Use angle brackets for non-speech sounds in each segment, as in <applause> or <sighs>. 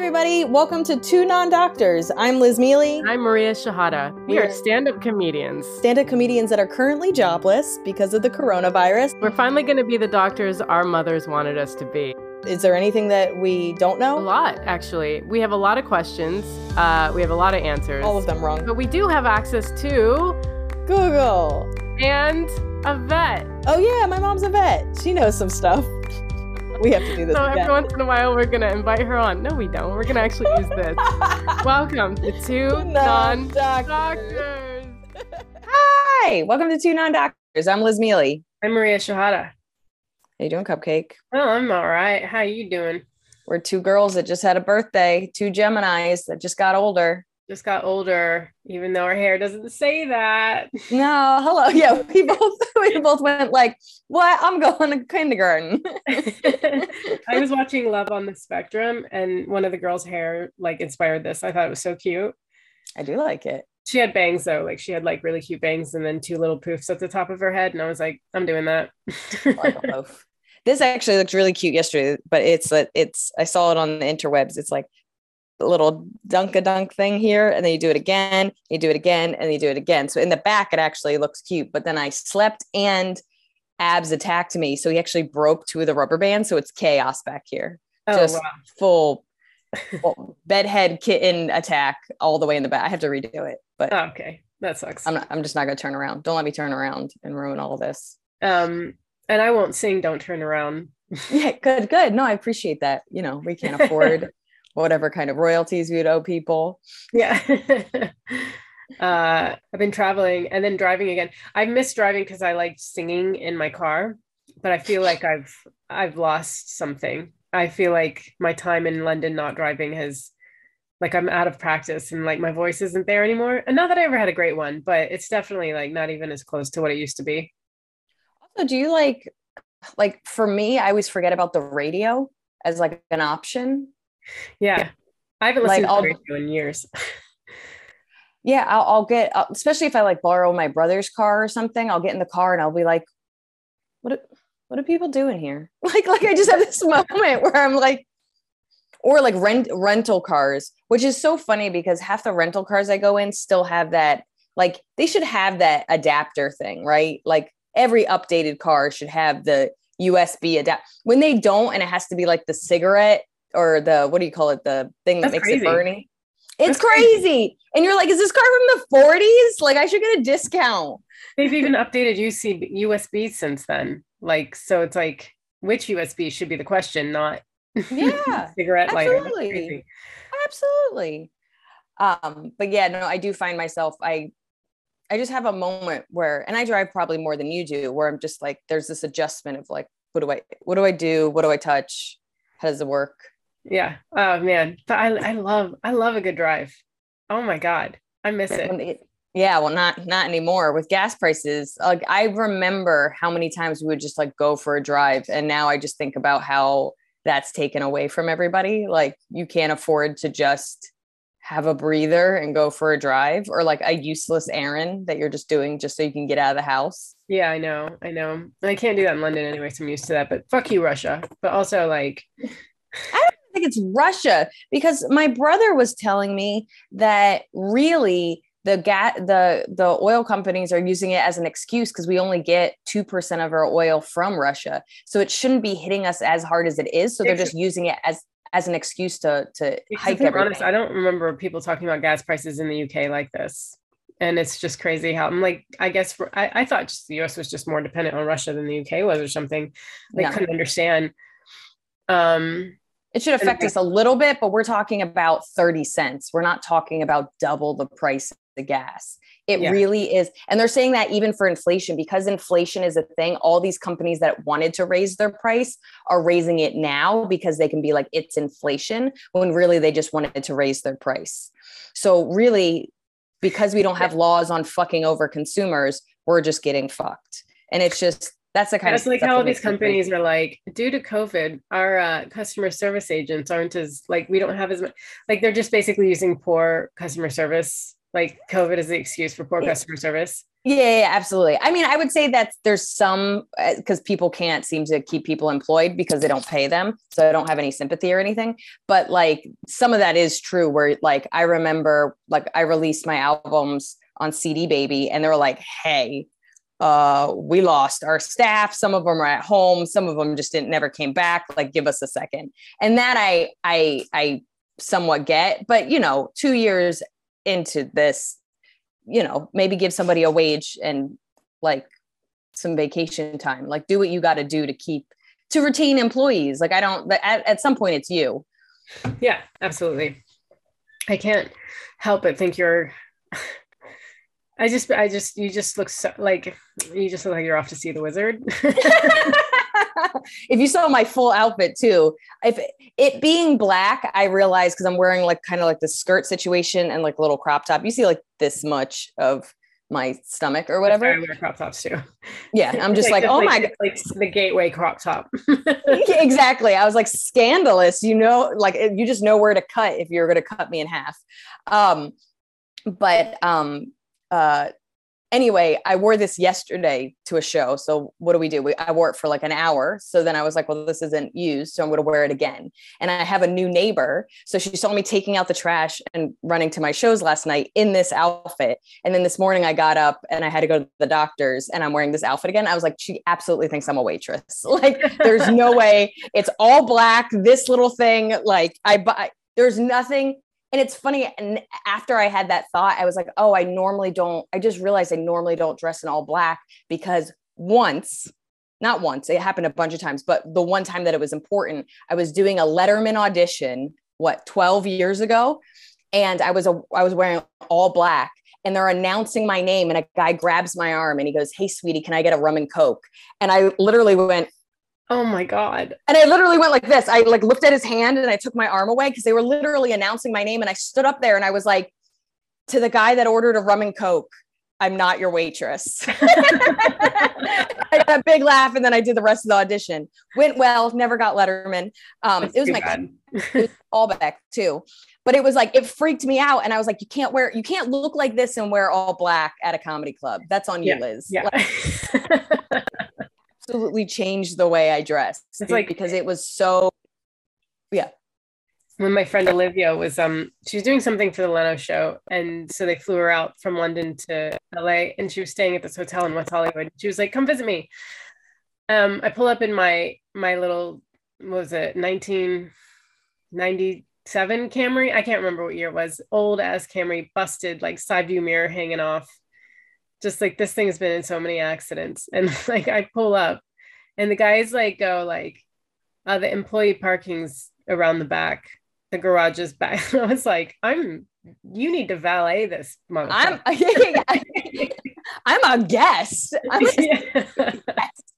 everybody. Welcome to Two Non Doctors. I'm Liz Miele. I'm Maria Shehata. We are stand up comedians. Stand up comedians that are currently jobless because of the coronavirus. We're finally going to be the doctors our mothers wanted us to be. Is there anything that we don't know? A lot, actually. We have a lot of questions, uh, we have a lot of answers. All of them wrong. But we do have access to Google. and a vet. Oh, yeah, my mom's a vet. She knows some stuff. We have to do this. So again. every once in a while, we're going to invite her on. No, we don't. We're going to actually use this. <laughs> Welcome to Two Non Doctors. Hi, welcome to Two Non Doctors. I'm Liz Miele. I'm Maria Shehata. How you doing, Cupcake? Oh, I'm all right. How you doing? We're two girls that just had a birthday, two Geminis that just got older. Just got older, even though her hair doesn't say that. No, hello. <laughs> Yeah, we both <laughs> we both went like, what? I'm going to kindergarten. <laughs> I was watching Love on the Spectrum, and one of the girls' hair like inspired this. I thought it was so cute. I do like it. She had bangs though, like she had like really cute bangs, and then two little poofs at the top of her head. And I was like, I'm doing that. like a loaf. This actually looked really cute yesterday, but it's uh, it's I saw it on the interwebs. It's like little dunk a dunk thing here, and then you do it again, you do it again, and you do it again. So in the back, it actually looks cute. But then I slept and abs attacked me, so he actually broke two of the rubber bands. So it's chaos back here. oh Just wow. full, <laughs> full bedhead kitten attack all the way in the back. I have to redo it, but Oh, okay, that sucks. I'm not. I'm just not going to turn around. Don't let me turn around and ruin all this. Um, and I won't sing "Don't Turn Around." <laughs> Yeah, good, good. No, I appreciate that. You know, we can't afford <laughs> whatever kind of royalties we'd owe people. Yeah. <laughs> uh, I've been traveling and then driving again. I've missed driving because I like singing in my car, but I feel like I've I've lost something. I feel like my time in London not driving has like I'm out of practice and like my voice isn't there anymore. And not that I ever had a great one, but it's definitely like not even as close to what it used to be. Also, do you like, like for me, I always forget about the radio as like an option. Yeah. I haven't Like, listened I'll- to radio in years. <laughs> Yeah, I'll, I'll get, uh, especially if I like borrow my brother's car or something. I'll get in the car and I'll be like, what? do- What are people doing here? <laughs> Like, like I just have this <laughs> moment where I'm like, or like rent rental cars, which is so funny because half the rental cars I go in still have that. Like, they should have that adapter thing, right? Like every updated car should have the USB adapt. When they don't, and it has to be like the cigarette or the what do you call it? The thing that That's makes crazy. it burning. It's crazy. crazy. And you're like, is this car from the 40s? Like, I should get a discount. They've even updated UC USB since then. Like, so it's like, which USB should be the question, not Yeah, <laughs> cigarette lighter. Absolutely. crazy. absolutely. Um, but yeah, no, I do find myself, I I just have a moment where, and I drive probably more than you do, where I'm just like, there's this adjustment of like, what do I, what do I do? What do I touch? How does it work? Yeah. Oh man, but I I love I love a good drive. Oh my god, I miss it. It- yeah, well, not not anymore with gas prices. Like I remember how many times we would just like go for a drive, and now I just think about how that's taken away from everybody. Like you can't afford to just have a breather and go for a drive, or like a useless errand that you're just doing just so you can get out of the house. Yeah, I know, I know. I can't do that in London anyway, so I'm used to that. But fuck you, Russia. But also like, I think it's Russia because my brother was telling me that really the gas the the oil companies are using it as an excuse because we only get 2% of our oil from Russia. So it shouldn't be hitting us as hard as it is. So they're just using it as as an excuse to to hike everything. honest, I don't remember people talking about gas prices in the UK like this. And it's just crazy how I'm like, I guess for, I, I thought just the US was just more dependent on Russia than the UK was or something. They No. couldn't understand. Um, It should affect us a little bit, but we're talking about 30 cents. We're not talking about double the price of the gas. It Yeah. really is. And they're saying that even for inflation, because inflation is a thing, all these companies that wanted to raise their price are raising it now because they can be like, it's inflation, when really they just wanted to raise their price. So, really, because we don't have laws on fucking over consumers, we're just getting fucked. And it's just, that's the kind That's of like how that these crazy. companies are like, due to COVID, our uh, customer service agents aren't as like we don't have as much. Like they're just basically using poor customer service. Like COVID is the excuse for poor Yeah. customer service. Yeah, yeah, absolutely. I mean, I would say that there's some because uh, people can't seem to keep people employed because they don't pay them. So I don't have any sympathy or anything. But like some of that is true where like I remember like I released my albums on CD Baby and they were like, hey, uh, we lost our staff. Some of them are at home. Some of them just didn't never came back. Like, give us a second. And that I I I somewhat get, but you know, two years into this you know, maybe give somebody a wage and like some vacation time. Like do what you got to do to keep to retain employees. Like I don't at, at some point it's you. Yeah, absolutely. I can't help but think you're I just I just you just look so like you just look like you're off to see the wizard. <laughs> if you saw my full outfit too, if it being black, I realized because I'm wearing like kind of like the skirt situation and like little crop top. You see like this much of my stomach or whatever. I wear crop tops too. Yeah, I'm just like, like, oh like, my god, like the gateway crop top. <laughs> exactly. I was like scandalous. You know, like you just know where to cut if you're going to cut me in half. Um, but um, uh, anyway, I wore this yesterday to a show. So what do we do? We, I wore it for like an hour. So then I was like, well, this isn't used. So I'm going to wear it again. And I have a new neighbor. So she saw me taking out the trash and running to my shows last night in this outfit. And then this morning I got up and I had to go to the doctor's and I'm wearing this outfit again. I was like, she absolutely thinks I'm a waitress. <laughs> like there's no way it's all black, this little thing. Like I buy, there's nothing and it's funny and after i had that thought i was like oh i normally don't i just realized i normally don't dress in all black because once not once it happened a bunch of times but the one time that it was important i was doing a letterman audition what 12 years ago? And i was a i was wearing all black and they're announcing my name and a guy grabs my arm and he goes hey sweetie can i get a rum and coke? And i literally went Oh my God. And I literally went like this. I like looked at his hand and I took my arm away because they were literally announcing my name. And I stood up there and I was like, to the guy that ordered a rum and coke, I'm not your waitress. <laughs> I had a big laugh and then I did the rest of the audition. Went well, never got Letterman. Um, it was my <laughs> it was all back too. But it was like it freaked me out. And I was like, you can't wear, you can't look like this and wear all black at a comedy club. That's on you, yeah. Liz. Yeah. Like, <laughs> absolutely changed the way I dressed. It's like because it was so yeah. When my friend Olivia was um she was doing something for the Leno show and so they flew her out from London to LA and she was staying at this hotel in West Hollywood. She was like, come visit me. Um I pull up in my my little what was it 1997 Camry? I can't remember what year it was. Old ass Camry, busted, like side view mirror hanging off just like this thing has been in so many accidents and <laughs> like i pull up and the guys like go like uh, the employee parking's around the back the garage is back. <laughs> I was like i'm you need to valet this I'm, <laughs> I'm a guest. I'm a guest.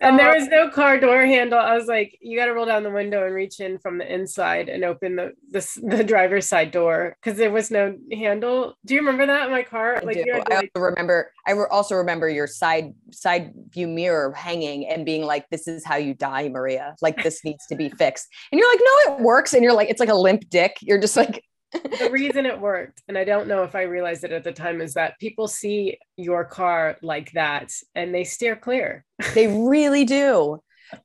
And there uh, was no car door handle. I was like, you got to roll down the window and reach in from the inside and open the the, the driver's side door because there was no handle. Do you remember that in my car? I like, do. I like- remember. I also remember your side side view mirror hanging and being like, "This is how you die, Maria. Like this needs to be fixed." And you're like, "No, it works." And you're like, "It's like a limp dick." You're just like, the reason it worked, and I don't know if I realized it at the time, is that people see your car like that and they steer clear. <laughs> They really do.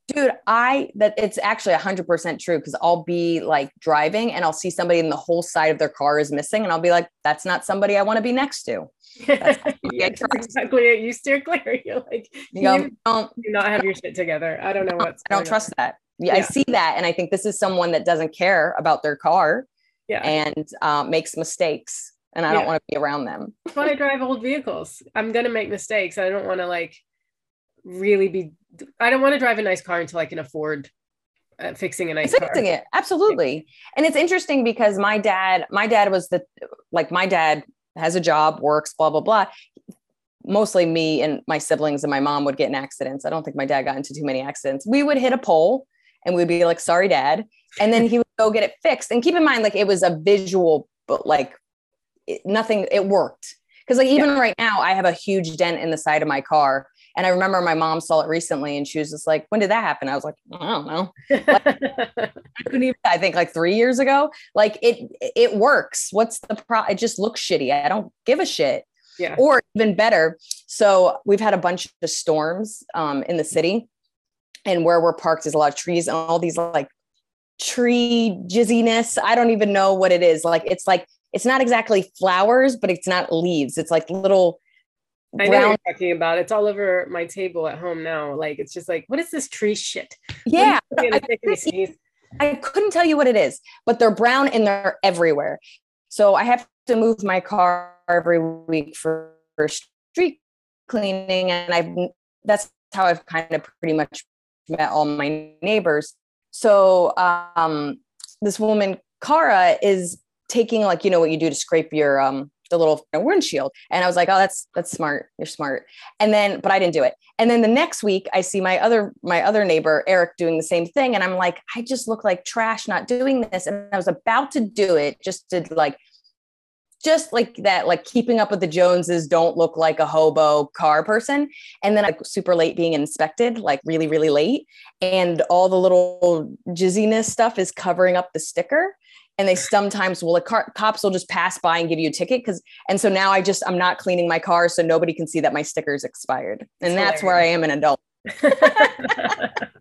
Dude, I that it's actually 100% true because I'll be like driving and I'll see somebody and the whole side of their car is missing and I'll be like that's not somebody I want to be next to. <laughs> yeah, exactly it. You steer clear. <laughs> You're like you, you don't do not have your shit together. I don't know what. I don't trust on. that. Yeah, yeah, I see that and I think this is someone that doesn't care about their car yeah. and uh, makes mistakes and I yeah. don't want to be around them. That's why I drive old vehicles. I'm gonna make mistakes. I don't want to like really be. I don't want to drive a nice car until I can afford uh, fixing a nice fixing car. it absolutely. Yeah. And it's interesting because my dad, my dad was the like my dad has a job, works, blah blah blah. Mostly me and my siblings and my mom would get in accidents. I don't think my dad got into too many accidents. We would hit a pole and we'd be like, "Sorry, dad," and then he would go get it fixed. And keep in mind, like it was a visual, but like it, nothing, it worked. Cause like even yeah. right now, I have a huge dent in the side of my car. And I remember my mom saw it recently and she was just like, when did that happen? I was like, I don't know. <laughs> I couldn't even. I think like three years ago. Like it, it works. What's the pro? It just looks shitty. I don't give a shit. Yeah. Or even better. So we've had a bunch of storms um, in the city, and where we're parked is a lot of trees and all these like tree jizziness. I don't even know what it is. Like it's like it's not exactly flowers, but it's not leaves. It's like little I know you're talking about. It's all over my table at home now. Like it's just like, what is this tree shit? Yeah. I, I couldn't tell you what it is, but they're brown and they're everywhere. So I have to move my car every week for, for street cleaning. And I've that's how I've kind of pretty much met all my neighbors. So um this woman, Cara, is taking like, you know, what you do to scrape your um the little windshield. And I was like, oh, that's that's smart. You're smart. And then, but I didn't do it. And then the next week, I see my other my other neighbor Eric doing the same thing, and I'm like, I just look like trash not doing this. And I was about to do it just to like just like that, like keeping up with the Joneses, don't look like a hobo car person. And then like super late being inspected, like really, really late. And all the little jizziness stuff is covering up the sticker and they sometimes will like car- cops will just pass by and give you a ticket because and so now i just i'm not cleaning my car so nobody can see that my sticker's expired and that's, that's where i am an adult <laughs>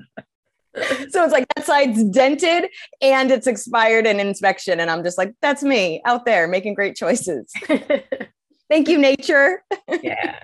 <laughs> so it's like that side's dented and it's expired in inspection. And i'm just like that's me out there making great choices. <laughs> Thank you nature. Yeah.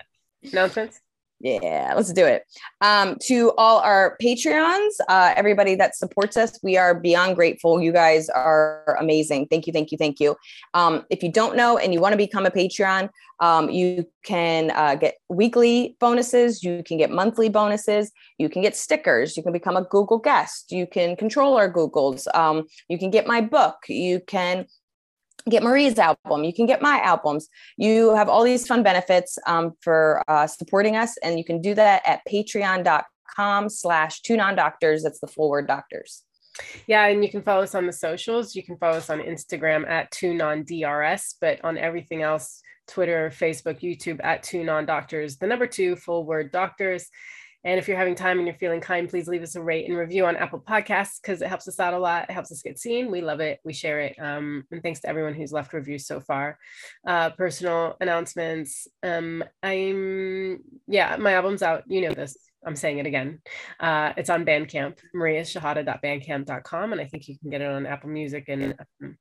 Nonsense yeah, let's do it. Um, to all our Patreons, uh, everybody that supports us, we are beyond grateful. You guys are amazing. Thank you, thank you, thank you. Um, if you don't know and you want to become a Patreon, um, you can uh, get weekly bonuses, you can get monthly bonuses, you can get stickers, you can become a Google guest, you can control our Googles, um, you can get my book, you can get Marie's album. You can get my albums. You have all these fun benefits um, for uh, supporting us, and you can do that at patreon.com slash two non-doctors. That's the full word doctors. Yeah, and you can follow us on the socials. You can follow us on Instagram at two non-DRS, but on everything else, Twitter, Facebook, YouTube at two non-doctors, the number two full word doctors. And if you're having time and you're feeling kind, please leave us a rate and review on Apple Podcasts because it helps us out a lot. It helps us get seen. We love it. We share it. Um, and thanks to everyone who's left reviews so far. Uh, personal announcements. Um, I'm, yeah, my album's out. You know this. I'm saying it again. Uh, it's on Bandcamp, mariashehata.bandcamp.com. And I think you can get it on Apple Music and um,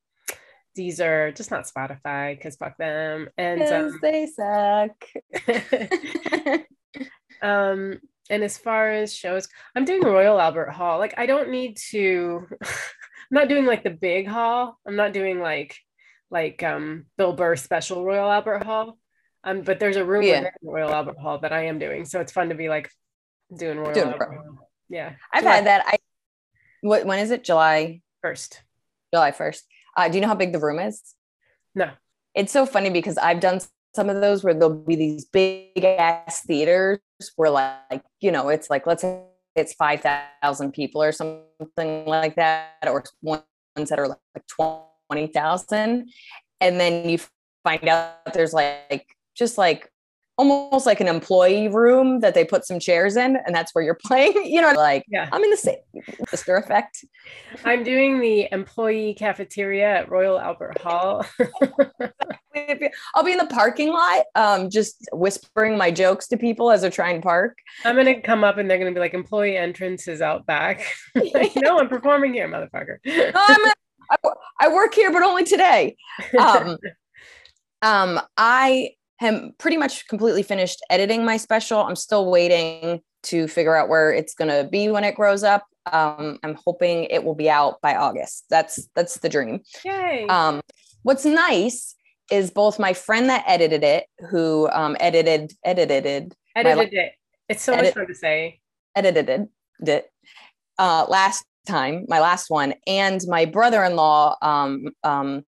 Deezer, just not Spotify because fuck them. And um, they suck. <laughs> um and as far as shows, I'm doing Royal Albert Hall. Like I don't need to <laughs> I'm not doing like the big hall. I'm not doing like like um Bill Burr special Royal Albert Hall. Um, but there's a room yeah. in Royal Albert Hall that I am doing. So it's fun to be like doing Royal doing Albert Hall. Yeah. I've July. had that. I what when is it? July first. July 1st. Uh, do you know how big the room is? No. It's so funny because I've done some of those where there'll be these big ass theaters where like you know it's like let's say it's 5000 people or something like that or ones that are like 20000 and then you find out there's like just like almost like an employee room that they put some chairs in and that's where you're <laughs> playing you know like yeah. I'm in the same sister effect. I'm doing the employee cafeteria at royal albert hall <laughs> i'll be in the parking lot um, just whispering my jokes to people as they're trying to park i'm gonna come up and they're gonna be like employee entrance is out back <laughs> like, no i'm performing here motherfucker <laughs> no, I'm a, I, I work here but only today um, <laughs> um, i am pretty much completely finished editing my special. I'm still waiting to figure out where it's going to be when it grows up. Um, I'm hoping it will be out by August. That's that's the dream. Yay! Um, what's nice is both my friend that edited it, who um, edited edited it, edited it. It's so edit, much fun to say. Edited it uh, last time, my last one, and my brother-in-law um, um,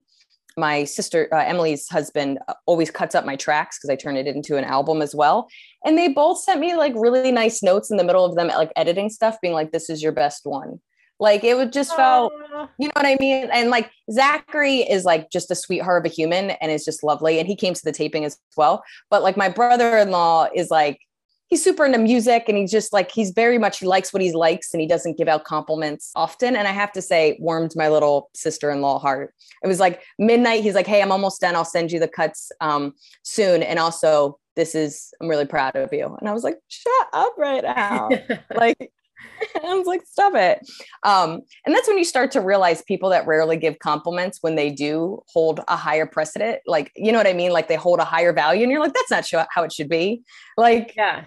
my sister uh, Emily's husband uh, always cuts up my tracks because I turn it into an album as well. And they both sent me like really nice notes in the middle of them, like editing stuff, being like, "This is your best one." Like it would just felt, you know what I mean? And like Zachary is like just a sweetheart of a human and is just lovely. And he came to the taping as well. But like my brother-in-law is like he's super into music and he's just like he's very much he likes what he likes and he doesn't give out compliments often and i have to say warmed my little sister-in-law heart it was like midnight he's like hey i'm almost done i'll send you the cuts um, soon and also this is i'm really proud of you and i was like shut up right now <laughs> like <laughs> I was like, stop it. Um, and that's when you start to realize people that rarely give compliments when they do hold a higher precedent, like, you know what I mean? Like they hold a higher value and you're like, that's not how it should be. Like, yeah,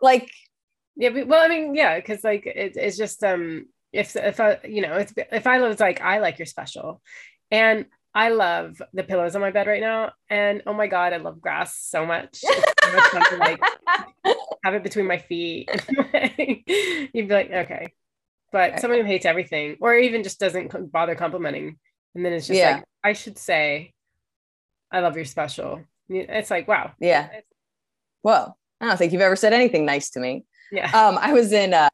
like, yeah. But, well, I mean, yeah, because like it, it's just, um, if, if I, you know, if, if I was like, I like your special and I love the pillows on my bed right now. And oh my God, I love grass so much. <laughs> so much to, like have it between my feet. <laughs> You'd be like, okay. But someone who hates everything or even just doesn't bother complimenting. And then it's just yeah. like, I should say, I love your special. It's like, wow. Yeah. Well, I don't think you've ever said anything nice to me. Yeah. Um, I was in, uh,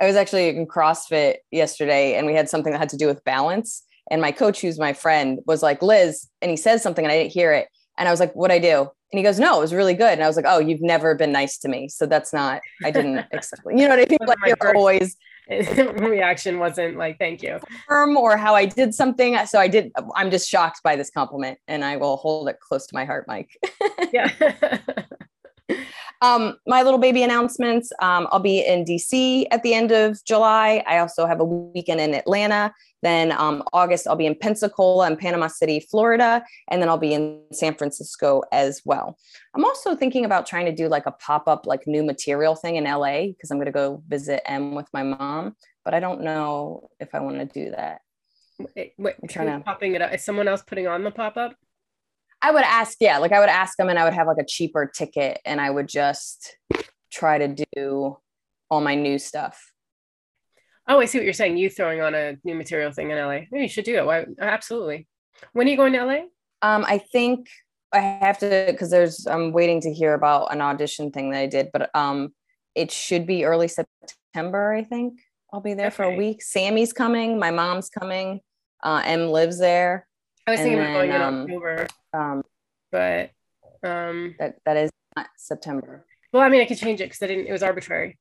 I was actually in CrossFit yesterday and we had something that had to do with balance and my coach, who's my friend, was like, Liz, and he says something and I didn't hear it. And I was like, what I do? And he goes, no, it was really good. And I was like, oh, you've never been nice to me. So that's not, I didn't <laughs> expect, you know what I mean? Like you're always <laughs> reaction wasn't like, thank you. Or how I did something. So I did, I'm just shocked by this compliment and I will hold it close to my heart, Mike. yeah. <laughs> Um, my little baby announcements. Um, I'll be in DC at the end of July. I also have a weekend in Atlanta. Then um, August, I'll be in Pensacola and Panama City, Florida. And then I'll be in San Francisco as well. I'm also thinking about trying to do like a pop up, like new material thing in LA because I'm going to go visit M with my mom. But I don't know if I want to do that. Wait, wait, I'm trying to popping it up. Is someone else putting on the pop up? I would ask, yeah, like I would ask them and I would have like a cheaper ticket and I would just try to do all my new stuff. Oh, I see what you're saying. You throwing on a new material thing in LA. Maybe you should do it. Why? Absolutely. When are you going to LA? Um, I think I have to because there's I'm waiting to hear about an audition thing that I did, but um, it should be early September. I think I'll be there okay. for a week. Sammy's coming. My mom's coming. Uh, M lives there. I was thinking then, about going in um, October, um, but um, that that is not September. Well, I mean, I could change it because I didn't. It was arbitrary.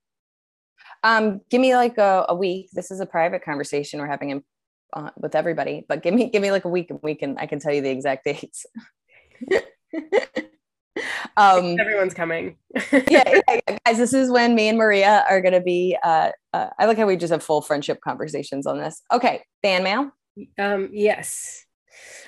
Um, give me like a, a week. This is a private conversation we're having in, uh, with everybody, but give me give me like a week and we can I can tell you the exact <laughs> dates. um <laughs> everyone's coming <laughs> yeah, yeah, guys this is when me and maria are going to be uh, uh, i like how we just have full friendship conversations on this okay fan mail um yes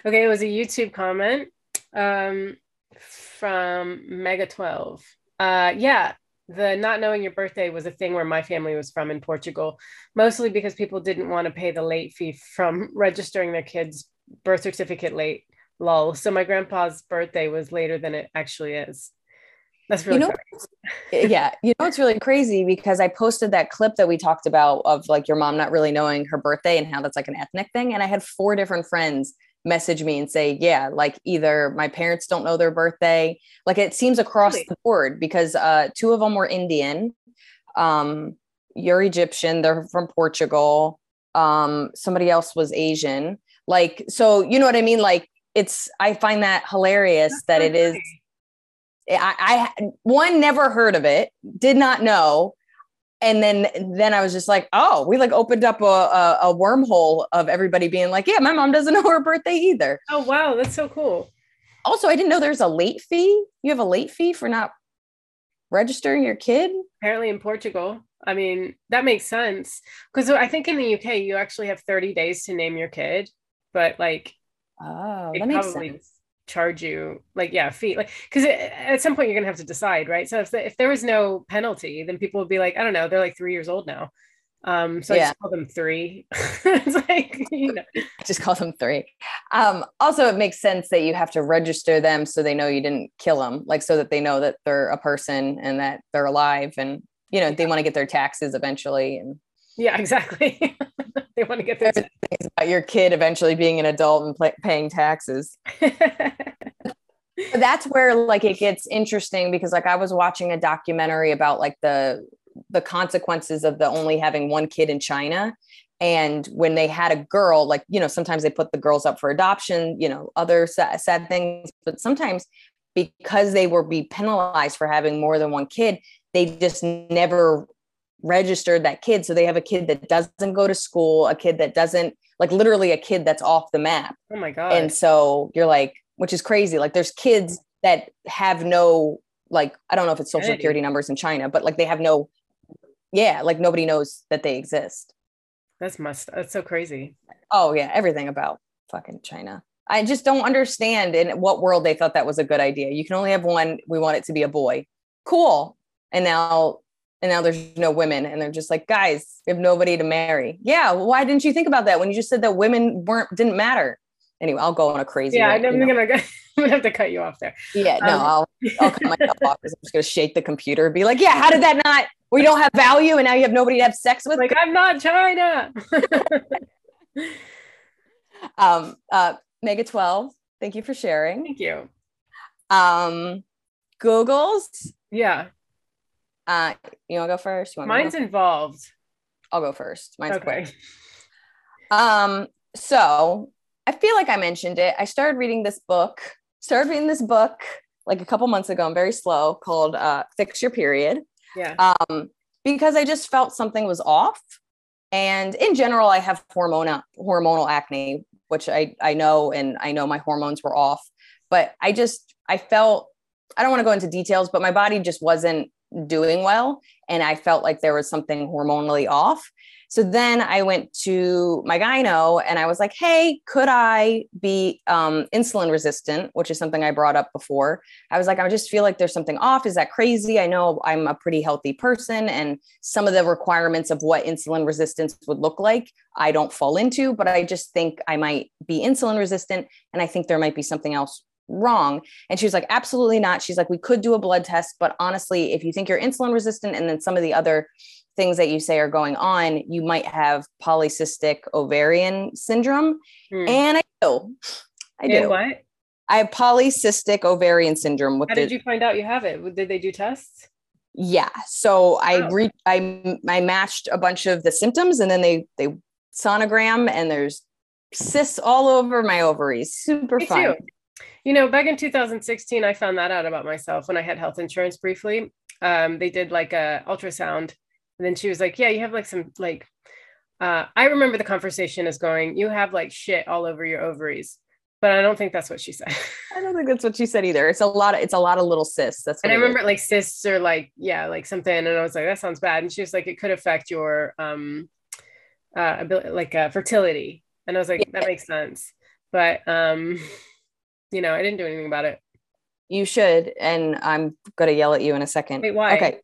Okay, it was a YouTube comment um, from Mega 12. Uh, yeah, the not knowing your birthday was a thing where my family was from in Portugal, mostly because people didn't want to pay the late fee from <laughs> registering their kids' birth certificate late. Lol. So my grandpa's birthday was later than it actually is. That's really you know, <laughs> yeah. You know, it's really crazy because I posted that clip that we talked about of like your mom not really knowing her birthday and how that's like an ethnic thing. And I had four different friends message me and say, yeah, like either my parents don't know their birthday. Like it seems across really? the board because uh, two of them were Indian. Um, you're Egyptian. They're from Portugal. Um, somebody else was Asian. Like, so you know what I mean? Like it's, I find that hilarious That's that so it funny. is. I, I one never heard of it, did not know, and then then I was just like, oh, we like opened up a, a, a, wormhole of everybody being like, yeah, my mom doesn't <laughs> know her birthday either. Oh wow, that's so cool. Also, I didn't know there's a late fee. You have a late fee for not registering your kid. Apparently, in Portugal. I mean, that makes sense because I think in the UK you actually have 30 days to name your kid, but like, oh, that makes sense charge you like yeah fee like because at some point you're gonna have to decide right? So if, the, if there was no penalty then people would be like i don't know they're like three years old now. Um so yeah. i just call them three. <laughs> It's like you know. Just call them three. Um also it makes sense that you have to register them so they know you didn't kill them like so that they know that they're a person and that they're alive and you know they want to get their taxes eventually and yeah <laughs> exactly they want to get their things about your kid eventually being an adult and play, paying taxes. <laughs> that's where like it gets interesting because like I was watching a documentary about like the the consequences of the only having one kid in China and when they had a girl like you know sometimes they put the girls up for adoption you know other sad, sad things but sometimes because they were be penalized for having more than one kid they just never registered that kid. So they have a kid that doesn't go to school, a kid that doesn't like literally a kid that's off the map. Oh my god. And so you're like, which is crazy. Like there's kids that have no like I don't know if it's social security numbers in China, but like they have no yeah, like nobody knows that they exist. That's must that's so crazy. Oh yeah, everything about fucking China. I just don't understand in what world they thought that was a good idea. You can only have one. We want it to be a boy. Cool. And now and now there's no women and they're just like, guys, we have nobody to marry. Yeah, why didn't you think about that when you just said that women weren't didn't matter? Anyway, I'll go on a crazy. Yeah, I'm you know. gonna go, <laughs> I'm gonna have to cut you off there. Yeah, no, Um, I'll, I'll cut myself off I'm just gonna shake the computer and be like, yeah, how did that not? We don't have value, and now you have nobody to have sex with. Like I'm not China. <laughs> Um, uh, Mega Twelve, thank you for sharing. Thank you. Um, Google's. Yeah. Uh, you want to go first? You want Mine's go? involved. I'll go first. Mine's Okay. quick. Um, so I feel like I mentioned it. I started reading this book. Started reading this book like a couple months ago. I'm very slow. Called uh, "Fix Your Period." Yeah. um, because I just felt something was off. And in general, I have hormonal hormonal acne, which I I know, and I know my hormones were off. But I just I felt I don't want to go into details, but my body just wasn't doing well, and I felt like there was something hormonally off. So then I went to my gyno and I was like, hey, could I be um, insulin resistant, which is something I brought up before. I was like, I just feel like there's something off. Is that crazy? I know I'm a pretty healthy person and some of the requirements of what insulin resistance would look like, I don't fall into, but I just think I might be insulin resistant. And I think there might be something else wrong. And she was like, absolutely not. She's like, we could do a blood test, but honestly, if you think you're insulin resistant and then some of the other things that you say are going on, you might have polycystic ovarian syndrome. Hmm. And I do. I And do. what? I have polycystic ovarian syndrome with How the did you find out you have it? Did they do tests? yeah. So I Oh. re- I I matched a bunch of the symptoms and then they they sonogram and there's cysts all over my ovaries. Super Me fun. too. You know, back in 2016, I found that out about myself when I had health insurance briefly. Um, they did like a ultrasound, and then she was like, "Yeah, you have like some like." Uh, I remember the conversation as going, "You have like shit all over your ovaries," but I don't think that's what she said. <laughs> I don't think that's what she said either. It's a lot of it's a lot of little cysts. That's what and I is. remember like cysts or like yeah, like something, and I was like, "That sounds bad," and she was like, "It could affect your um, uh, ability, like uh, fertility," and I was like, Yeah. "That makes sense," but um, <laughs> you know, I didn't do anything about it. You should, and I'm gonna yell at you in a second. Wait, why? Okay.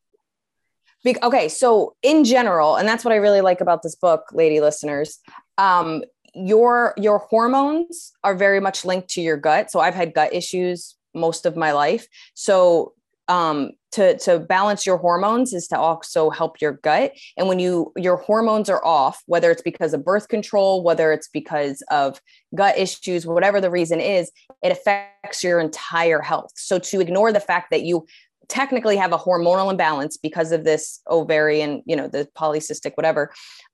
Be- okay, so in general, and that's what I really like about this book, lady listeners. Um, your your hormones are very much linked to your gut. So I've had gut issues most of my life. So um, to to balance your hormones is to also help your gut. And when you your hormones are off, whether it's because of birth control, whether it's because of gut issues, whatever the reason is, it affects your entire health. So to ignore the fact that you technically have a hormonal imbalance because of this ovarian, you know, the polycystic, whatever,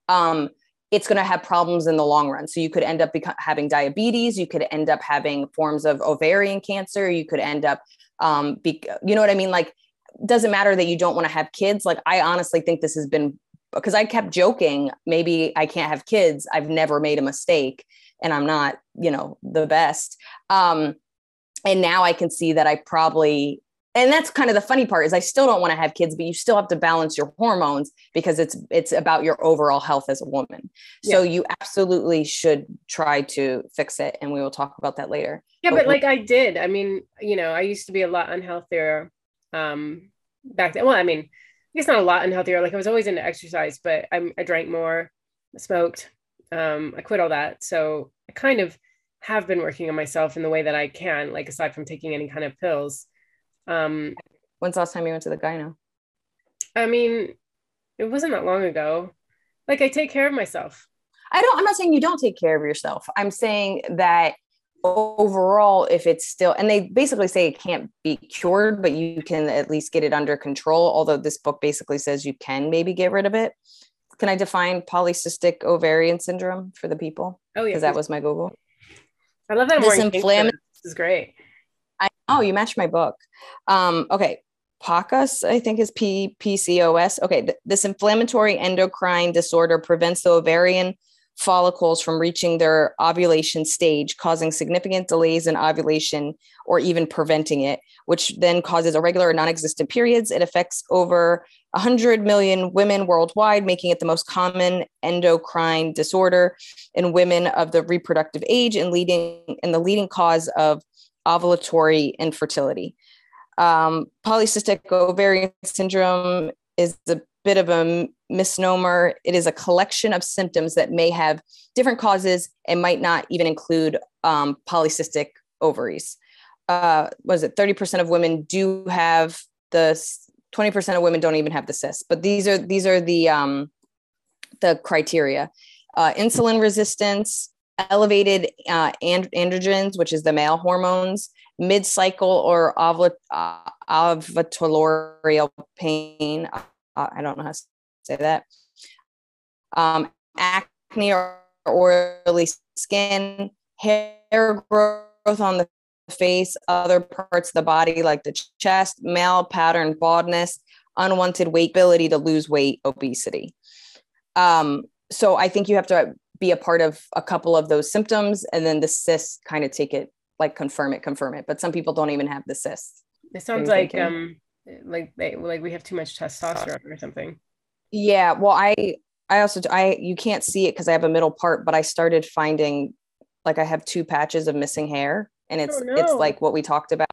um, it's going to have problems in the long run. So you could end up having diabetes. You could end up having forms of ovarian cancer. You could end up, um, be, you know what I mean? Like, doesn't matter that you don't want to have kids. Like, I honestly think this has been because I kept joking, maybe I can't have kids. I've never made a mistake and I'm not, you know, the best. Um, and now I can see that I probably and that's kind of the funny part is I still don't want to have kids, but you still have to balance your hormones because it's it's about your overall health as a woman. So you absolutely should try to fix it, and we will talk about that later. Yeah, But but like I did. I mean, you know, I used to be a lot unhealthier um back then. Well, I mean, I guess not a lot unhealthier. Like I was always into exercise, but I, I drank more, smoked. Um, I quit all that. So I kind of have been working on myself in the way that I can, like aside from taking any kind of pills. Um, When's the last time you went to the gyno? I mean, it wasn't that long ago. Like I take care of myself. I don't. I'm not saying you don't take care of yourself. I'm saying that overall, if it's still, and they basically say it can't be cured, but you can at least get it under control. Although this book basically says you can maybe get rid of it. Can I define polycystic ovarian syndrome for the people? Oh yeah, Because that was my Google. I love that this wearing pink inflam- shirts. This is great. I oh, you matched my book. Um, okay. PACOS, I think is P PCOS. Okay, th- this inflammatory endocrine disorder prevents the ovarian follicles from reaching their ovulation stage, causing significant delays in ovulation or even preventing it, which then causes irregular or non existent periods. It affects over 100 million women worldwide, making it the most common endocrine disorder in women of the reproductive age and leading and the leading cause of ovulatory infertility. Um, polycystic ovarian syndrome is a bit of a misnomer. It is a collection of symptoms that may have different causes and might not even include um, polycystic ovaries. Uh, was it 30% of women do have the 20% of women don't even have the cysts, but these are these are the um, the criteria. Uh, insulin resistance, elevated uh, and- androgens, which is the male hormones, mid-cycle or ovul- uh, ovulatory pain, uh, I don't know how to say that. Um, acne or oily skin, hair growth on the face, other parts of the body like the chest, male pattern baldness, unwanted weight, ability to lose weight, obesity. Um, so I think you have to be a part of a couple of those symptoms and then the cysts kind of take it like confirm it confirm it but some people don't even have the cysts it sounds like um like they like we have too much testosterone or something yeah well i i also i you can't see it because i have a middle part but i started finding like i have two patches of missing hair and it's oh, no. it's like what we talked about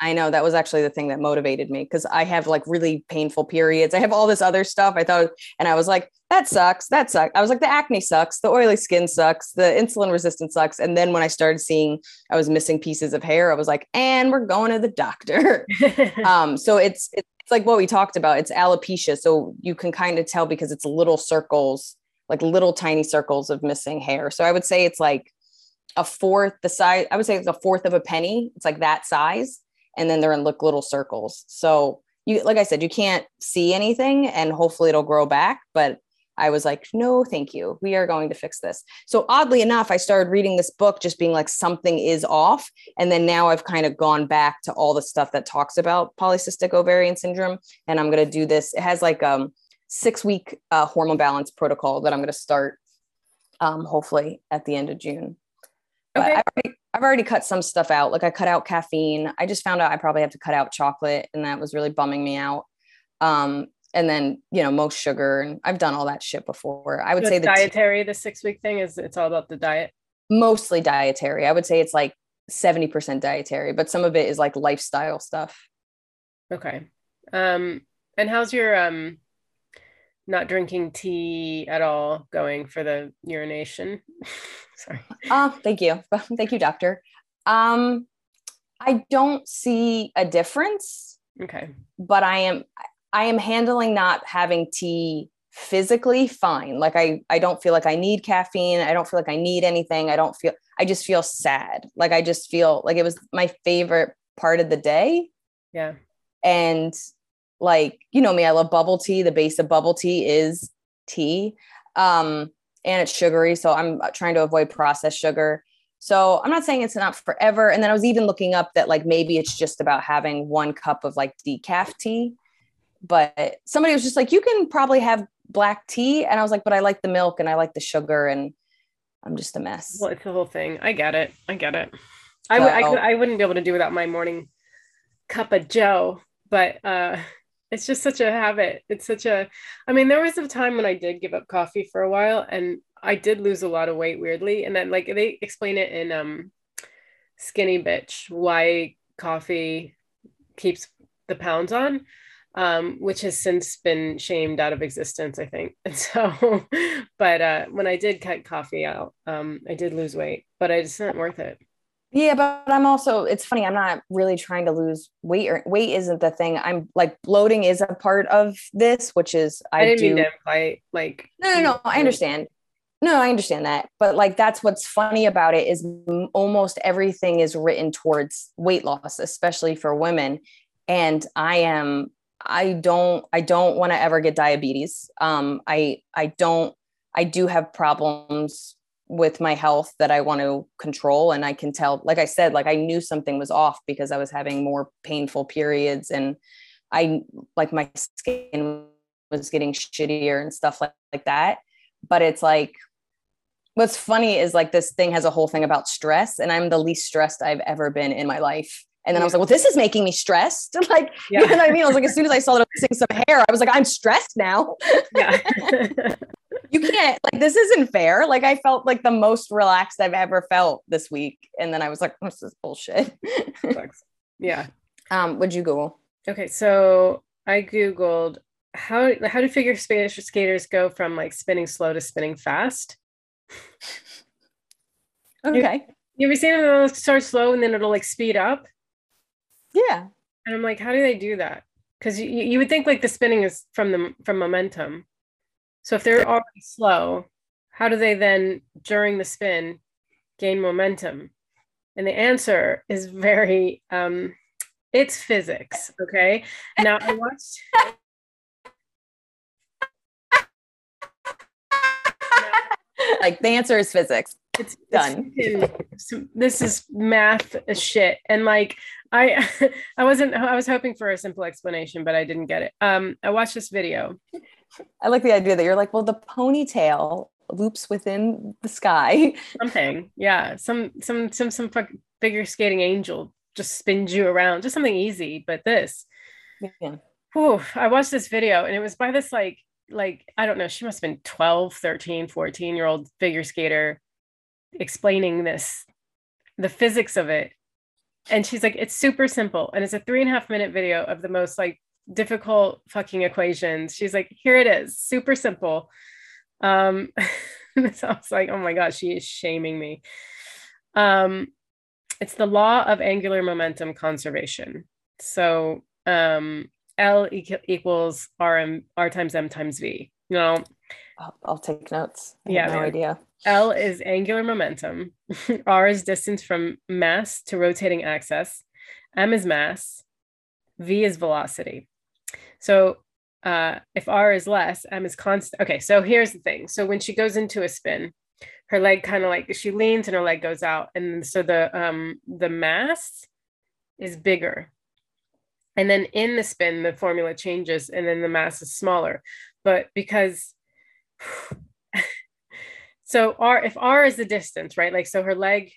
I know that was actually the thing that motivated me because I have like really painful periods. I have all this other stuff. I thought, and I was like, that sucks. That sucks. I was like, the acne sucks. The oily skin sucks. The insulin resistance sucks. And then when I started seeing I was missing pieces of hair, I was like, and we're going to the doctor. <laughs> um, so it's, it's like what we talked about. It's alopecia. So you can kind of tell because it's little circles, like little tiny circles of missing hair. So I would say it's like a fourth the size. I would say it's a fourth of a penny. It's like that size and then they're in like little circles. So you like I said, you can't see anything and hopefully it'll grow back. But I was like, no, thank you. We are going to fix this. So oddly enough, I started reading this book just being like something is off. And then now I've kind of gone back to all the stuff that talks about polycystic ovarian syndrome. And I'm going to do this. It has like um six week uh, hormone balance protocol that I'm going to start um, hopefully at the end of June. Okay. I've already, I've already cut some stuff out. Like I cut out caffeine. I just found out I probably have to cut out chocolate, and that was really bumming me out. Um, and then you know most sugar, and I've done all that shit before. I would the say the dietary. T- the six week thing is it's all about the diet. Mostly dietary. I would say it's like seventy percent dietary, but some of it is like lifestyle stuff. Okay. Um, and how's your um not drinking tea at all going for the urination <laughs> sorry oh thank you <laughs> thank you doctor um i don't see a difference okay but i am i am handling not having tea physically fine. Like i i don't feel like i need caffeine. I don't feel like i need anything. I don't feel i just feel sad. Like i just feel like it was my favorite part of the day. Yeah. And like you know me i love bubble tea. The base of bubble tea is tea. Um and it's sugary so i'm trying to avoid processed sugar. So i'm not saying it's not forever. And then i was even looking up that like maybe it's just about having one cup of like decaf tea but somebody was just like you can probably have black tea. And i was like but i like the milk and i like the sugar and i'm just a mess. Well it's the whole thing. I get it. I get it. I, w- I, could, I wouldn't be able to do without my morning cup of joe but uh it's just such a habit. It's such a, I mean, there was a time when I did give up coffee for a while and I did lose a lot of weight weirdly. And then, like, they explain it in um, Skinny Bitch why coffee keeps the pounds on, um, which has since been shamed out of existence, I think. And <laughs> so, but uh, when I did cut coffee out, um, I did lose weight, but it's not worth it. Yeah, but I'm also it's funny, I'm not really trying to lose weight or weight isn't the thing. I'm like bloating is a part of this, which is I, I didn't do, mean to imply like No, no, no, I understand. No, I understand that. But like that's what's funny about it is almost everything is written towards weight loss, especially for women. And I am I don't I don't want to ever get diabetes. Um I I don't I do have problems with my health that I want to control. And I can tell, like I said, like I knew something was off because I was having more painful periods and I like my skin was getting shittier and stuff like, like that. But it's like, what's funny is like this thing has a whole thing about stress, and I'm the least stressed I've ever been in my life. And then I was like, well, this is making me stressed. <laughs> Like, yeah. you know what I mean? I was like, as soon as I saw that I was missing some hair, I was like, I'm stressed now. <laughs> Yeah. you can't, like, this isn't fair. Like, I felt like the most relaxed I've ever felt this week. And then I was like, this is bullshit. yeah. <laughs> Um, would you Google? Okay. So I Googled how how do figure Spanish skaters go from like spinning slow to spinning fast? Okay. You, you ever seen them start slow and then it'll like speed up? Yeah. And I'm like, how do they do that? Because you, you would think like the spinning is from the from momentum. So if they're already slow, how do they then during the spin gain momentum? And the answer is very um it's physics. Okay. Now I watched <laughs> like the answer is physics. It's done. It's, this is math shit. And like I <laughs> I wasn't I was hoping for a simple explanation, but I didn't get it. Um I watched this video. I like the idea that you're like, well, the ponytail loops within the sky. <laughs> Something. Yeah. Some some some some figure skating angel just spins you around. Just something easy, but this. Yeah. Whew, I watched this video and it was by this like like I don't know, she must have been 12, 13, 14 year old figure skater explaining this, the physics of it. And she's like, it's super simple. And it's a three and a half minute video of the most like difficult fucking equations. She's like, here it is, super simple. Um, <laughs> so I was like, oh my God, she is shaming me. Um, it's the law of angular momentum conservation. So um, L equals R M R times M times V. Know, I'll, I'll take notes. I yeah, no idea. L is angular momentum. <laughs> R is distance from mass to rotating axis. M is mass. V is velocity. So uh, if R is less, M is constant. Okay, so here's the thing. So when she goes into a spin, her leg kind of like she leans and her leg goes out, and so the um the mass is bigger and then in the spin, the formula changes and then the mass is smaller. But because, <sighs> so R, if R is the distance, right? Like, so her leg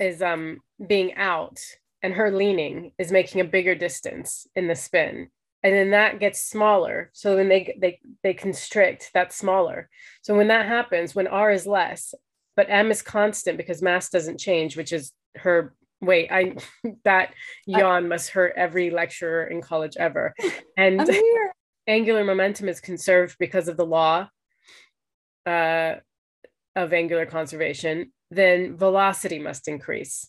is um being out and her leaning is making a bigger distance in the spin. And then that gets smaller. So then they they they constrict that's smaller. So when that happens when r is less but m is constant because mass doesn't change which is her wait i <laughs> that yawn must hurt every lecturer in college ever. <laughs> And angular momentum is conserved because of the law uh, of angular conservation then velocity must increase.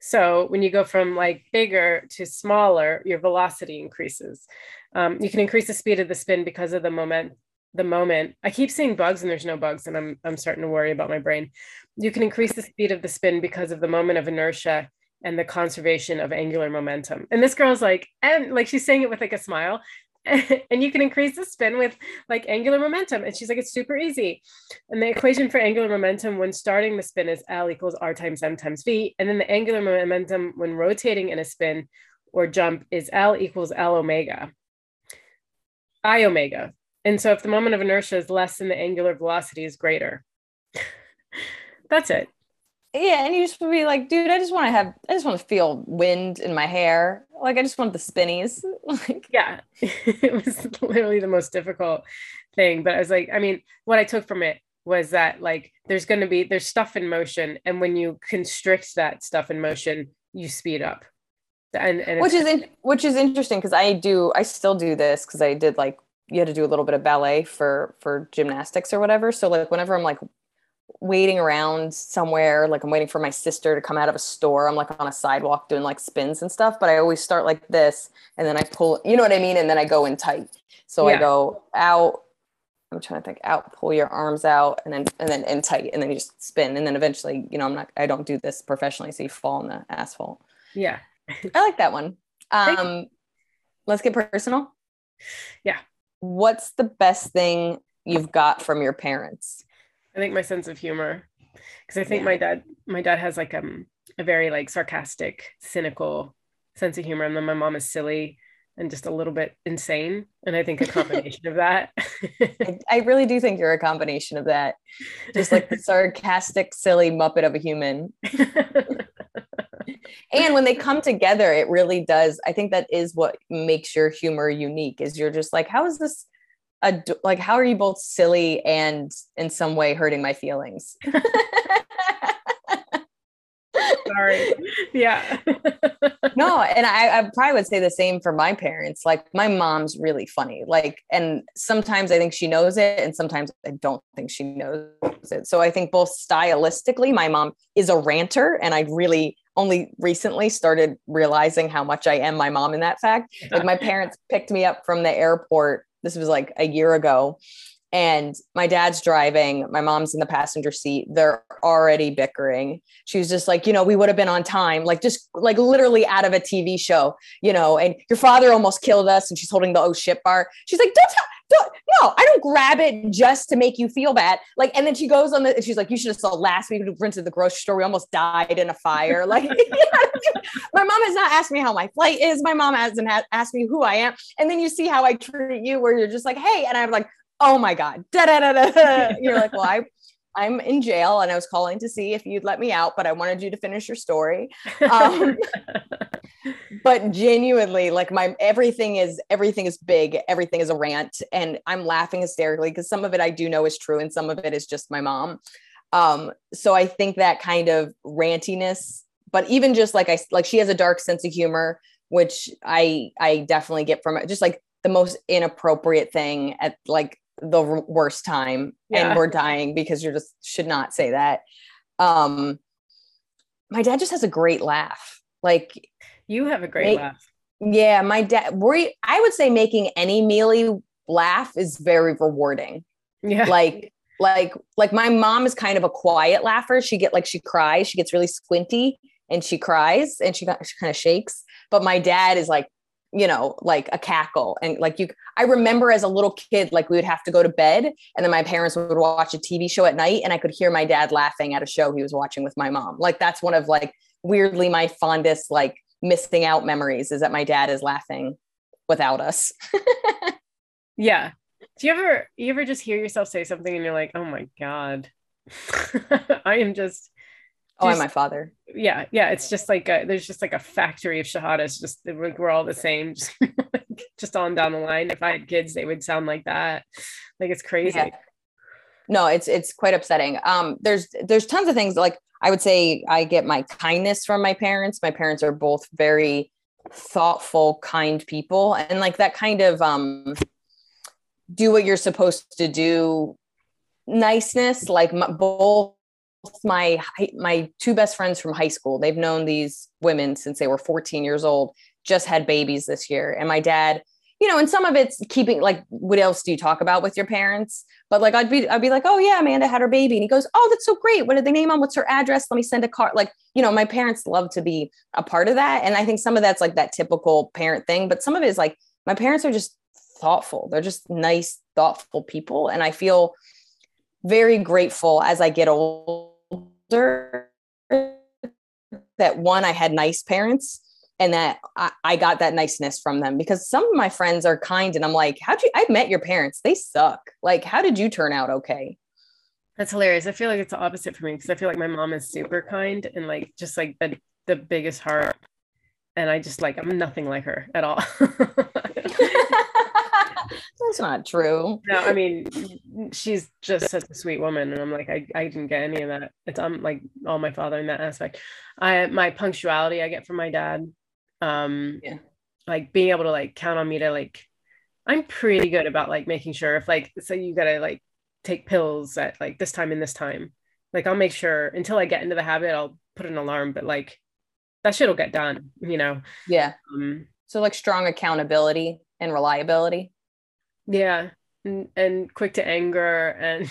So when you go from like bigger to smaller your velocity increases. Um, you can increase the speed of the spin because of the moment the moment. I keep seeing bugs and there's no bugs and i'm i'm starting to worry about my brain. You can increase the speed of the spin because of the moment of inertia and the conservation of angular momentum. And this girl's like and like she's saying it with like a smile <laughs> and you can increase the spin with like angular momentum. And she's like it's super easy. And the equation for angular momentum when starting the spin is l equals r times m times v. And then the angular momentum when rotating in a spin or jump is l equals l omega i omega. And so if the moment of inertia is less than the angular velocity is greater. <laughs> That's it. Yeah, and you just would be like, dude, I just want to have, I just want to feel wind in my hair. Like, I just want the spinnies. <laughs> like, yeah, <laughs> it was literally the most difficult thing. But I was like, I mean, what I took from it was that like, there's going to be, there's stuff in motion, and when you constrict that stuff in motion, you speed up. And, and which is in, which is interesting because I do, I still do this because I did like you had to do a little bit of ballet for for gymnastics or whatever so like whenever i'm like waiting around somewhere like i'm waiting for my sister to come out of a store. I'm like on a sidewalk doing like spins and stuff but i always start like this and then i pull you know what i mean? And then i go in tight. So yeah. i go out i'm trying to think out pull your arms out and then and then in tight and then you just spin and then eventually you know i'm not i don't do this professionally so you fall in the asphalt. Yeah. I like that one. <laughs> Um let's get personal. Yeah. What's the best thing you've got from your parents? I think my sense of humor, because I think yeah. my dad, my dad has like um a very like sarcastic, cynical sense of humor and then my mom is silly and just a little bit insane and i think a combination of that. <laughs> I, I really do think you're a combination of that. Just like the sarcastic silly muppet of a human. <laughs> And when they come together it really does i think that is what makes your humor unique is you're just like how is this a like how are you both silly and in some way hurting my feelings? <laughs> Sorry. Yeah. No <laughs> and I, I probably would say the same for my parents. Like my mom's really funny. Like and sometimes i think she knows it and sometimes i don't think she knows it. So i think both stylistically my mom is a ranter and i really only recently started realizing how much I am my mom in that fact. Like my parents picked me up from the airport. This was like a year ago. And my dad's driving, my mom's in the passenger seat. They're already bickering. She was just like, you know, we would have been on time, like just like literally out of a TV show, you know, and your father almost killed us. And she's holding the oh shit bar. She's like, don't tell, don't, no, I don't grab it just to make you feel bad. Like, and then she goes on the, she's like, you should have saw last week we went to the grocery store. We almost died in a fire. <laughs> Like, <laughs> my mom has not asked me how my flight is. My mom hasn't asked me who I am. And then you see how I treat you, where you're just like, hey, and I'm like, oh my god, da da da da. You're like, well, I. I'm in jail and I was calling to see if you'd let me out, but I wanted you to finish your story. Um, <laughs> but genuinely like my everything is everything is big everything is a rant and i'm laughing hysterically because some of it i do know is true and some of it is just my mom um so i think that kind of rantiness but even just like i like she has a dark sense of humor which i i definitely get from it just like the most inappropriate thing at like the worst time yeah. and we're dying because you just should not say that um my dad just has a great laugh like you have a great laugh. Yeah, my dad. We, I would say making any Miele laugh is very rewarding. Yeah, like like like my mom is kind of a quiet laugher. She get like she cries. She gets really squinty and she cries and she, she kind of shakes. But my dad is like you know like a cackle and like you i remember as a little kid like we would have to go to bed and then my parents would watch a tv show at night and i could hear my dad laughing at a show he was watching with my mom like that's one of like weirdly my fondest like missing out memories is that my dad is laughing without us. <laughs> yeah. Do you ever you ever just hear yourself say something and you're like, oh my God, <laughs> I am just Oh, I'm my father. Yeah, yeah. It's just like a, there's just like a factory of Shehatas. Just we're, we're all the same, <laughs> just, just on down the line. If I had kids, they would sound like that. Like it's crazy. Yeah. No, it's it's quite upsetting. Um, there's there's tons of things like I would say I get my kindness from my parents. My parents are both very thoughtful, kind people. And like that kind of um, do what you're supposed to do niceness, like my, both my my two best friends from high school they've known these women since they were 14 years old just had babies this year and my dad you know, and some of it's keeping like what else do you talk about with your parents? But like I'd be I'd be like, oh yeah, Amanda had her baby. And he goes, Oh, that's so great. What did they name on? What's her address? Let me send a card. Like, you know, my parents love to be a part of that. And I think some of that's like that typical parent thing, but some of it is like my parents are just thoughtful. They're just nice, thoughtful people. And I feel very grateful as I get older that one, I had nice parents and that I, I, got that niceness from them because some of my friends are kind and I'm like, how'd you, I've met your parents. They suck. Like, how did you turn out okay? That's hilarious. I feel like it's the opposite for me because I feel like my mom is super kind and like just like the, the biggest heart. And I just like, I'm nothing like her at all. <laughs> <laughs> That's not true. No, I mean, she's just such a sweet woman. And I'm like, I, I didn't get any of that. It's I'm like all my father in that aspect. I my punctuality I get from my dad um yeah. like being able to like count on me to like i'm pretty good about like making sure if like so you gotta like take pills at like this time and this time like i'll make sure until i get into the habit i'll put an alarm but like that shit will get done you know yeah um, so like strong accountability and reliability yeah and, and quick to anger and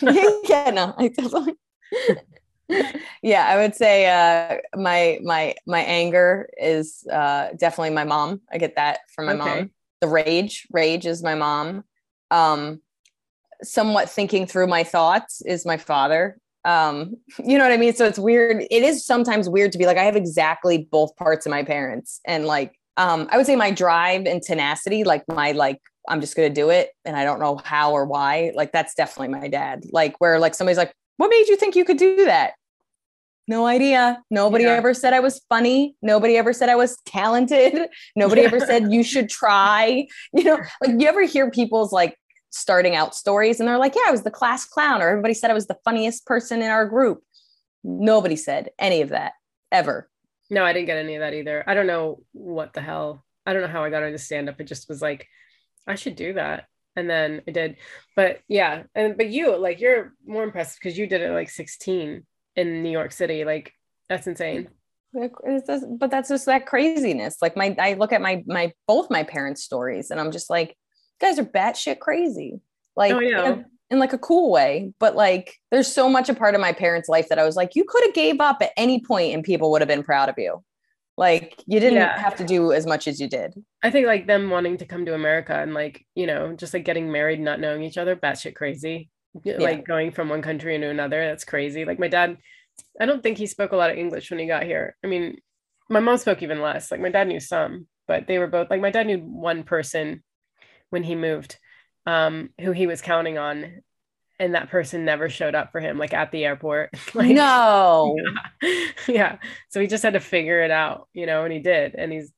<laughs> yeah no i definitely <laughs> yeah, I would say uh, my my my anger is uh, definitely my mom. I get that from my okay. mom. The rage, rage is my mom. Um, somewhat thinking through my thoughts is my father. Um, you know what I mean? So it's weird. It is sometimes weird to be like, I have exactly both parts of my parents. And like, um, I would say my drive and tenacity, like my like, I'm just gonna do it and I don't know how or why. Like that's definitely my dad. Like where like somebody's like, what made you think you could do that? No idea. Nobody yeah. ever said I was funny. Nobody ever said I was talented. <laughs> Nobody ever said you should try. <laughs> You know, like you ever hear people's like starting out stories and they're like, yeah, I was the class clown, or everybody said I was the funniest person in our group. Nobody said any of that ever. No, I didn't get any of that either. I don't know what the hell. I don't know how I got into stand up. It just was like, I should do that. And then I did. But yeah. And but you, like, you're more impressive because you did it like 16 in New York City. Like that's insane. But that's just that craziness. Like my, I look at my my both my parents' stories, and I'm just like, guys are batshit crazy. Like oh, yeah. in, in like a cool way, but like there's so much a part of my parents' life that I was like, you could have gave up at any point, and people would have been proud of you. Like you didn't yeah. have to do as much as you did. I think like them wanting to come to America and like you know just like getting married, not knowing each other, batshit crazy yeah. like going from one country into another. That's crazy. Like my dad, I don't think he spoke a lot of English when he got here. I mean, my mom spoke even less. Like my dad knew some, but they were both like my dad knew one person when he moved, um, who he was counting on. And that person never showed up for him, like at the airport. <laughs> like, no. Yeah. <laughs> yeah. So he just had to figure it out, you know, and he did. And he's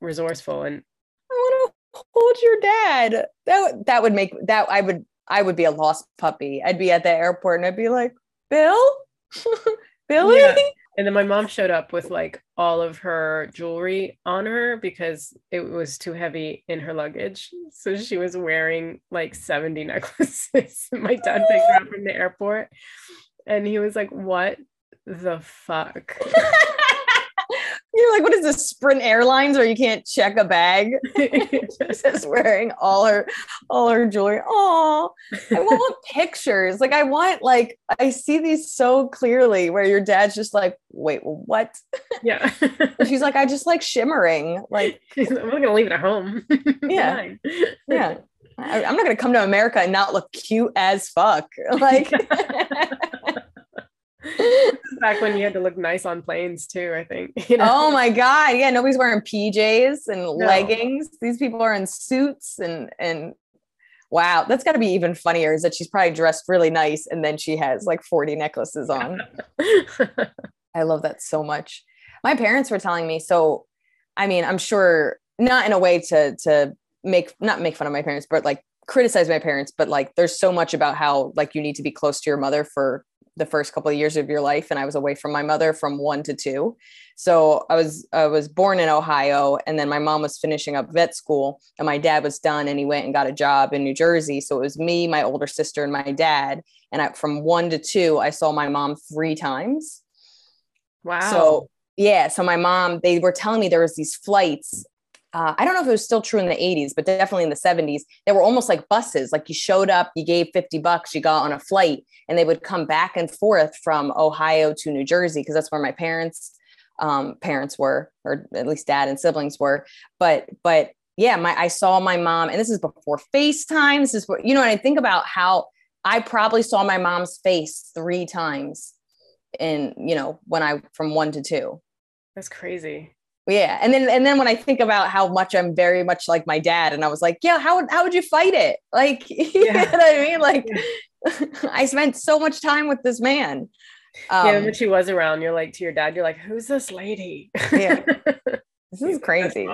resourceful. And I want to hold your dad. That that would make that I would I would be a lost puppy. I'd be at the airport and I'd be like, Bill, <laughs> Billy. Yeah. And then my mom showed up with like all of her jewelry on her because it was too heavy in her luggage. So she was wearing like 70 <laughs> necklaces. my dad picked her up from the airport and he was like, What the fuck? <laughs> You're like, what is this Spirit Airlines where you can't check a bag? <laughs> just wearing all her all her jewelry. Oh, I want <laughs> pictures. Like I want like I see these so clearly where your dad's just like, wait, what? Yeah. she's like, I just like shimmering. Like <laughs> I'm not gonna leave it at home. yeah. yeah. I, I'm not gonna come to America and not look cute as fuck. Like back when you had to look nice on planes too, I think. <laughs> You know? Oh my God. Yeah, nobody's wearing PJs and no. leggings. These people are in suits and and wow, that's gotta be even funnier is that she's probably dressed really nice and then she has like 40 necklaces on. <laughs> I love that so much. My parents were telling me, so I mean, I'm sure not in a way to to make not make fun of my parents, but like criticize my parents, but like there's so much about how like you need to be close to your mother for the first couple of years of your life and I was away from my mother from 1 to 2. So I was I was born in Ohio and then my mom was finishing up vet school and my dad was done and he went and got a job in New Jersey. So it was me, my older sister and my dad and I, from 1 to 2 I saw my mom 3 times. Wow. So yeah, so my mom they were telling me there was these flights uh, I don't know if it was still true in the 80s, but definitely in the 70s, they were almost like buses. Like you showed up, you gave 50 bucks, you got on a flight, and they would come back and forth from Ohio to New Jersey because that's where my parents um, parents were, or at least dad and siblings were. But but yeah, my I saw my mom, and this is before FaceTime. This is what you know. And I think about how I probably saw my mom's face three times in you know when I from one to two. That's crazy yeah and then and then when i think about how much i'm very much like my dad and i was like yeah how would how would you fight it <laughs> like you know what i mean like yeah. <laughs> i spent so much time with this man um, yeah when she was around you're like to your dad you're like who's this lady <laughs> yeah this is crazy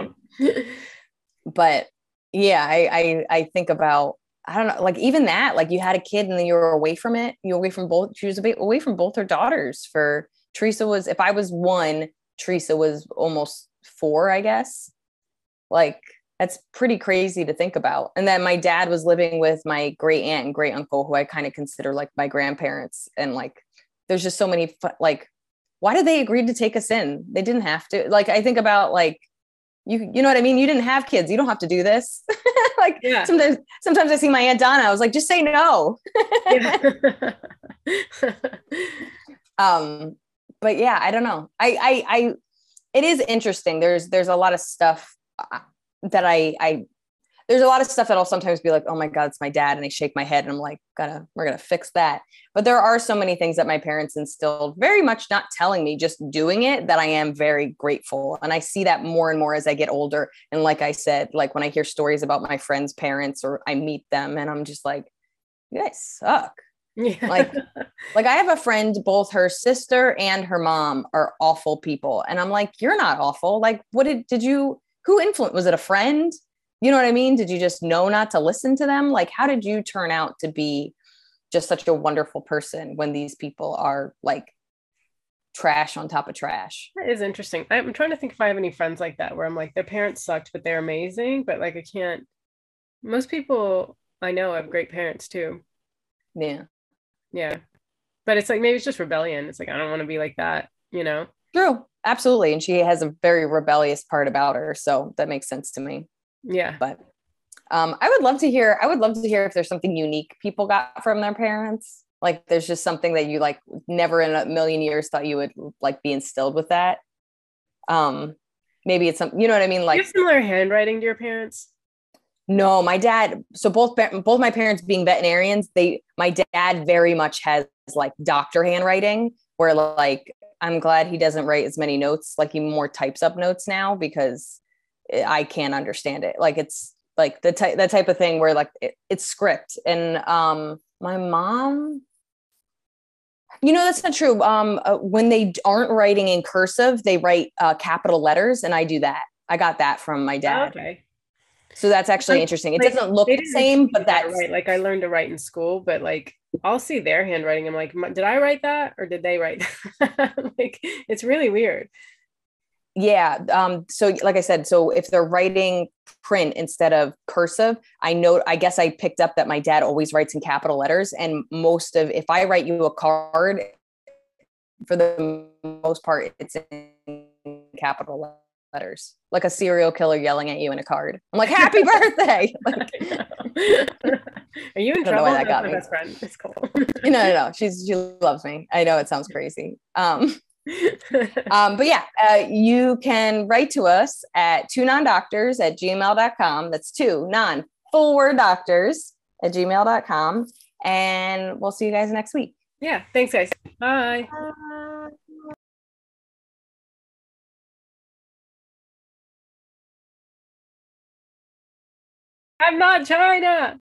but yeah I, I i think about I don't know, like even that, like you had a kid and then you were away from it. You were away from both. She was away from both her daughters. For Teresa was, if I was one, Teresa was almost four, I guess. Like that's pretty crazy to think about. And then my dad was living with my great aunt and great uncle, who I kind of consider like my grandparents. And like, there's just so many, like, why did they agree to take us in? They didn't have to. Like, I think about like, you, you know what I mean? You didn't have kids. You don't have to do this. <laughs> like yeah. sometimes, sometimes I see my aunt Donna. I was like, just say no. <laughs> um, but yeah, I don't know. I, I, I, it is interesting. There's, there's a lot of stuff uh, that I, I, there's a lot of stuff that I'll sometimes be like, oh my God, it's my dad. And I shake my head and I'm like, gotta, we're gonna fix that. But there are so many things that my parents instilled, very much not telling me, just doing it, that I am very grateful. And I see that more and more as I get older. And like I said, like when I hear stories about my friends' parents or I meet them and I'm just like, you guys suck. Yeah. like <laughs> like I have a friend both her sister and her mom are awful people and I'm like you're not awful. Like what did did you who influenced was it a friend? You know what I mean? Did you just know not to listen to them? Like how did you turn out to be just such a wonderful person when these people are like trash on top of trash? That is interesting. I'm trying to think if I have any friends like that where I'm like their parents sucked but they're amazing but like I can't most people I know have great parents too. Yeah yeah. But it's like maybe it's just rebellion. It's like I don't want to be like that, you know? True. Absolutely. And she has a very rebellious part about her. So that makes sense to me. Yeah. But um, I would love to hear, I would love to hear if there's something unique people got from their parents. Like there's just something that you like never in a million years thought you would like be instilled with that. Um, maybe it's some, you know what I mean? Like similar handwriting to your parents. No, my dad. So both both my parents being veterinarians, they my dad very much has like doctor handwriting, where like I'm glad he doesn't write as many notes. Like he more types up notes now because I can't understand it. Like it's like the type that type of thing where like it, it's script. And um, my mom, you know, that's not true. Um, uh, when they aren't writing in cursive, they write uh, capital letters, and I do that. I got that from my dad. Okay. So that's actually like, interesting. It like, doesn't look the same, but that's right. Like I learned to write in school, but like I'll see their handwriting. I'm like, did I write that or did they write that? <laughs> like it's really weird. Yeah. Um, so like I said, so if they're writing print instead of cursive, I know I guess I picked up that my dad always writes in capital letters. And most of if I write you a card, for the most part, it's in capital letters letters, like a serial killer yelling at you in a card. I'm like, "Happy <laughs> birthday!" <laughs> <laughs> Are you in trouble? That got my me. best friend. It's cool. no, no, no. She's she loves me. I know it sounds crazy. Um, um, but yeah, uh, you can write to us at two non doctors at gmail.com. That's two non full word doctors at gmail.com. And we'll see you guys next week. Yeah. Thanks, guys. Bye. Bye. I'm not China.